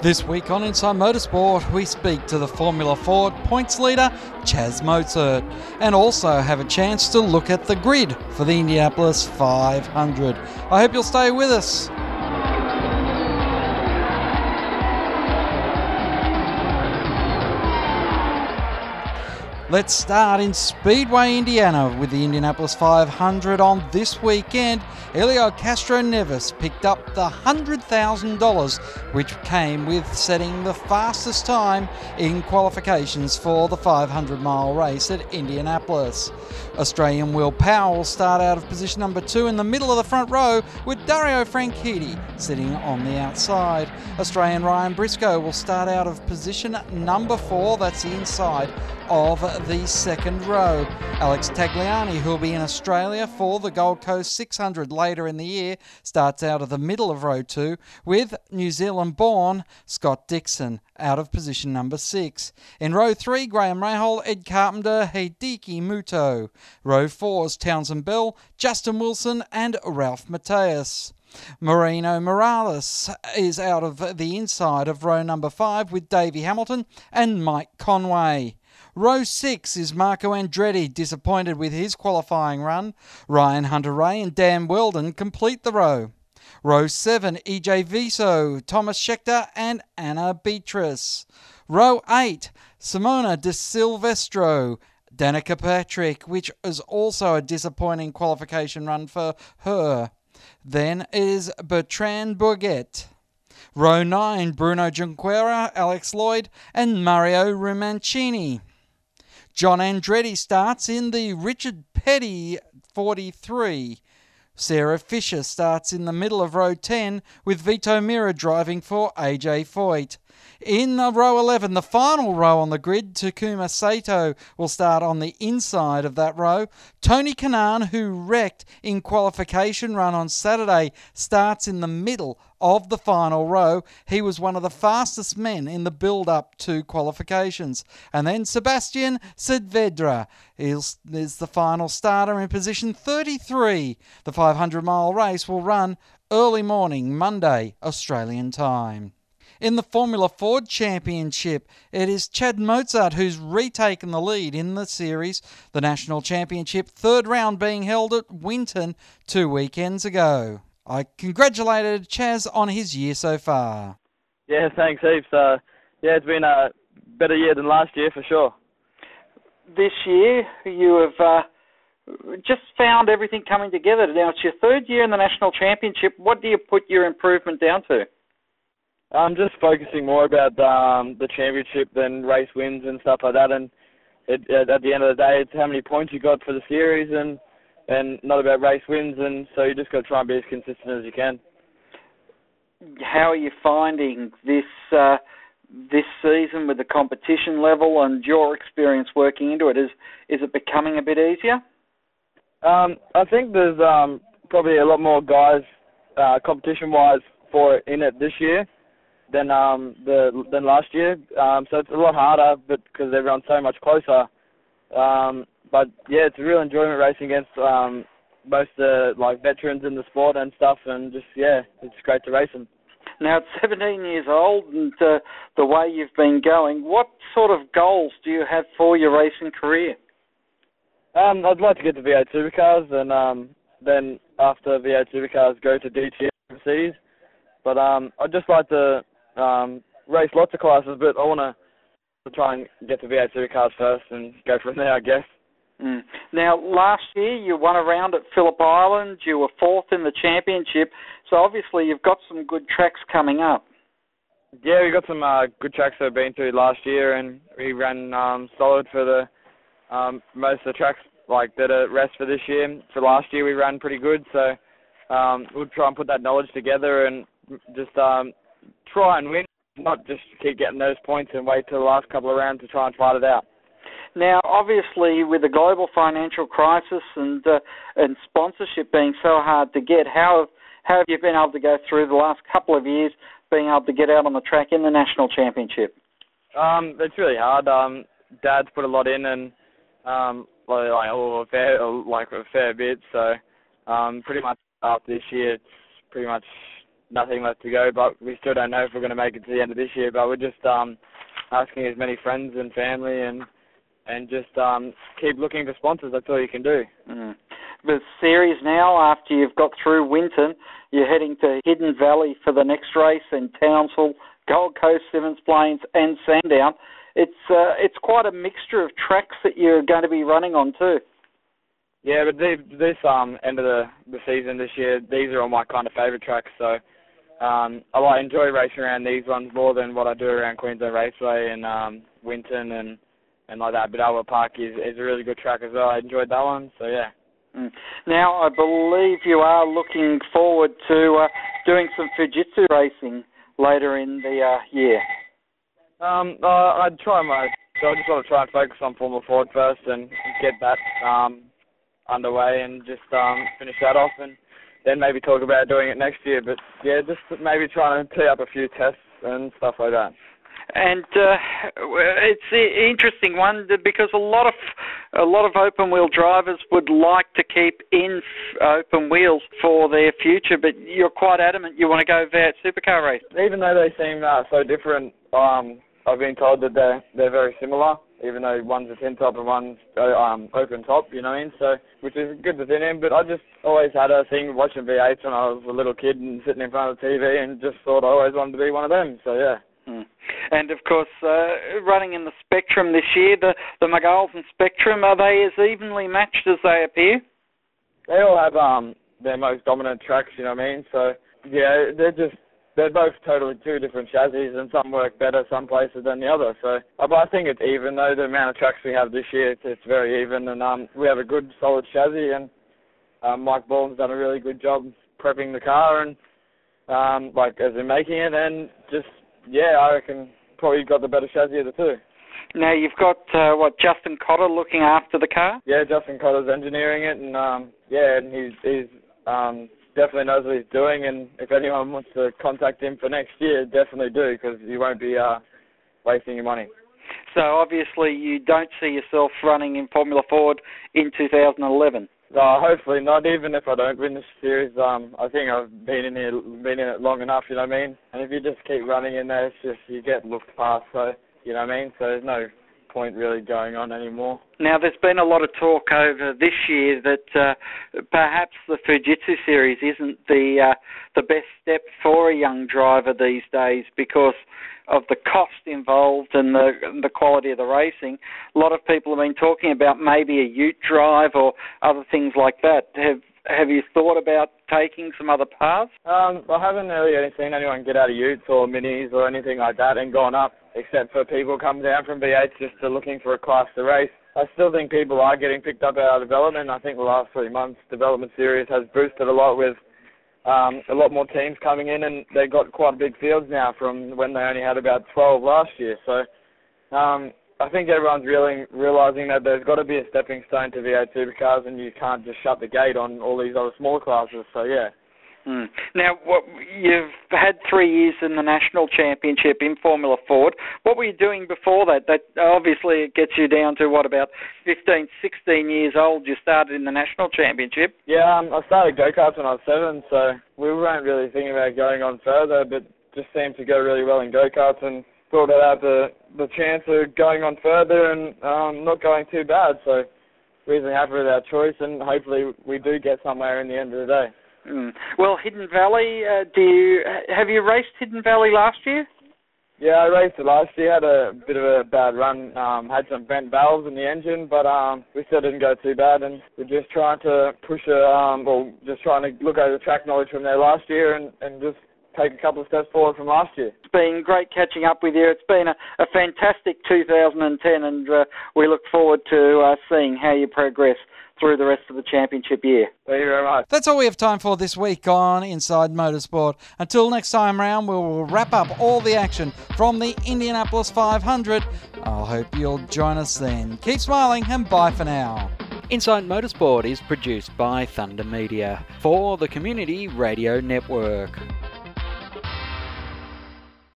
This week on Inside Motorsport, we speak to the Formula Ford points leader, Chaz Mostert, and also have a chance to look at the grid for the Indianapolis 500. I hope you'll stay with us. Let's start in Speedway, Indiana, with the Indianapolis 500 on this weekend. Helio Castroneves picked up the $100,000, which came with setting the fastest time in qualifications for the 500 mile race at Indianapolis. Australian Will Power'll start out of position number two in the middle of the front row, with Dario Franchitti sitting on the outside. Australian Ryan Briscoe will start out of position number four, that's the inside of the second row. Alex Tagliani, who will be in Australia for the Gold Coast 600 later in the year, starts out of the middle of row two with New Zealand born Scott Dixon out of position number six. In row three, Graham Rahal, Ed Carpenter, Hideki Mutoh. Row four's Townsend Bell, Justin Wilson, and Ralph Matos. Mario Moraes is out of the inside of row number five with Davey Hamilton and Mike Conway. Row 6 is Marco Andretti, disappointed with his qualifying run. Ryan Hunter-Reay and Dan Wheldon complete the row. Row 7, EJ Viso, Tomas Scheckter, and Ana Beatriz. Row 8, Simona De Silvestro, Danica Patrick, which is also a disappointing qualification run for her. Then is Bertrand Baguette. Row 9, Bruno Junqueira, Alex Lloyd, and Mario Romancini. John Andretti starts in the Richard Petty 43. Sarah Fisher starts in the middle of row 10 with Vitor Meira driving for AJ Foyt. In the row 11, the final row on the grid, Takuma Sato will start on the inside of that row. Tony Kanaan, who wrecked in qualification run on Saturday, starts in the middle of the final row. He was one of the fastest men in the build up to qualifications. And then Sebastian Saavedra is, is the final starter in position 33. The 500 mile race will run early morning, Monday, Australian time. In the Formula Ford Championship, it is Chaz Mostert who's retaken the lead in the series, the National Championship third round being held at Winton two weekends ago. I congratulated Chaz on his year so far. Yeah, thanks heaps. Uh, yeah, it's been a better year than last year for sure. This year, you have uh, just found everything coming together. Now it's your third year in the national championship. What do you put your improvement down to? I'm just focusing more about um, the championship than race wins and stuff like that. And it, at the end of the day, it's how many points you got for the series, and and not about race wins. And so you just got to try and be as consistent as you can. How are you finding this uh, this season with the competition level and your experience working into it? Is is it becoming a bit easier? Um, I think there's um, probably a lot more guys uh, competition wise for it in it this year than um the than last year. Um, so it's a lot harder, but because everyone's so much closer. Um, but yeah, it's a real enjoyment racing against um most the like veterans in the sport and stuff, and just yeah, it's great to race them. Now, at 17 years old, and uh, the way you've been going, what sort of goals do you have for your racing career? Um, I'd like to get to V8 supercars, and um, then after V8 supercars, go to DTM overseas. But um, I'd just like to um, race lots of classes, but I want to try and get to V8 supercars first and go from there, I guess. Mm. Now, last year you won a round at Phillip Island. You were fourth in the championship, so obviously you've got some good tracks coming up. Yeah, we got some uh, good tracks that I've been through last year, and we ran um, solid for the um, most of the tracks like that are rest for this year. For last year, we ran pretty good, so um, we'll try and put that knowledge together and just um, try and win, not just keep getting those points and wait till the last couple of rounds to try and fight it out. Now, obviously, with the global financial crisis and uh, and sponsorship being so hard to get, how have, how have you been able to go through the last couple of years being able to get out on the track in the national championship? Um, it's really hard. Um, Dad's put a lot in, and um, like, like a fair, like a fair bit. So, um, pretty much after this year, it's pretty much nothing left to go, but we still don't know if we're going to make it to the end of this year. But we're just um, asking as many friends and family and and just um, keep looking for sponsors. That's all you can do. Mm. The series now, after you've got through Winton, you're heading to Hidden Valley for the next race, and Townsville, Gold Coast, Symmons Plains, and Sandown. It's uh, it's quite a mixture of tracks that you're going to be running on too. Yeah, but this um end of the the season this year, these are all my kind of favourite tracks. So um, I like enjoy racing around these ones more than what I do around Queensland Raceway and um, Winton and and like that. But Albert Park is is a really good track as well. I enjoyed that one. So yeah. Mm. Now I believe you are looking forward to uh, doing some Fujitsu racing later in the uh, year. Um, uh, I'd try my. So I just want to try and focus on Formula Ford first and get that um, underway and just um, finish that off and then maybe talk about doing it next year. But yeah, just maybe trying to tee up a few tests and stuff like that. And uh, it's an interesting one because a lot of a lot of open wheel drivers would like to keep in open wheels for their future, but you're quite adamant you want to go V8 supercar race. Even though they seem uh, so different, um, I've been told that they're they're very similar, even though one's a tin top and one's uh, um, open top. You know what I mean? So, which is good within him. But I just always had a thing watching V8s when I was a little kid and sitting in front of the TV, and just thought I always wanted to be one of them. So yeah. Hmm. And of course, uh, running in the Spectrum this year, the the Mygales and Spectrum are they as evenly matched as they appear? They all have um their most dominant tracks. You know what I mean? So yeah, they're just they're both totally two different chassis, and some work better some places than the other. So, but I think it's even though the amount of tracks we have this year, it's, it's very even, and um, we have a good solid chassis, and um, Mike Baldwin's done a really good job prepping the car and um, like as in making it, and just yeah, I reckon probably got the better chassis of the two. Now you've got uh, what Justin Cotter looking after the car. Yeah, Justin Cotter's engineering it, and um, yeah, and he's he's um, definitely knows what he's doing, and if anyone wants to contact him for next year, definitely do because you won't be uh, wasting your money. So obviously you don't see yourself running in Formula Ford in 2011. Uh, hopefully not. Even if I don't win this series, um, I think I've been in here, been in it long enough. You know what I mean? And if you just keep running in there, it's just you get looked past. So you know what I mean? So there's no point really going on anymore. Now, there's been a lot of talk over this year that uh, perhaps the Fujitsu series isn't the uh, the best step for a young driver these days because of the cost involved and the the quality of the racing. A lot of people have been talking about maybe a Ute drive or other things like that. Have have you thought about taking some other paths? Um, I haven't really seen anyone get out of Utes or Minis or anything like that and gone up except for people coming down from V8 just to looking for a class to race. I still think people are getting picked up out of development. I think the last three months development series has boosted a lot with um, a lot more teams coming in, and they've got quite big fields now from when they only had about 12 last year. So um, I think everyone's really realizing that there's got to be a stepping stone to V8 supercars, and you can't just shut the gate on all these other small classes. So yeah. Mm. Now, what, you've had three years in the national championship in Formula Ford. What were you doing before that? That obviously it gets you down to what about 15, 16 years old. You started in the national championship. Yeah, um, I started go karts when I was seven, so we weren't really thinking about going on further, but just seemed to go really well in go karts and thought I'd have the the chance of going on further and um, not going too bad. So reasonably happy with our choice, and hopefully we do get somewhere in the end of the day. Mm. Well, Hidden Valley, uh, do you have you raced Hidden Valley last year? Yeah, I raced it last year. Had a bit of a bad run. Um, had some bent valves in the engine, but um, we still didn't go too bad. And we're just trying to push a, um, well, just trying to look over the track knowledge from there last year and and just take a couple of steps forward from last year. It's been great catching up with you. It's been a, a fantastic 2010, and uh, we look forward to uh, seeing how you progress through the rest of the championship year. Thank you very much. That's all we have time for this week on Inside Motorsport. Until next time round, we will wrap up all the action from the Indianapolis 500. I hope you'll join us then. Keep smiling and bye for now. Inside Motorsport is produced by Thunder Media for the Community Radio Network.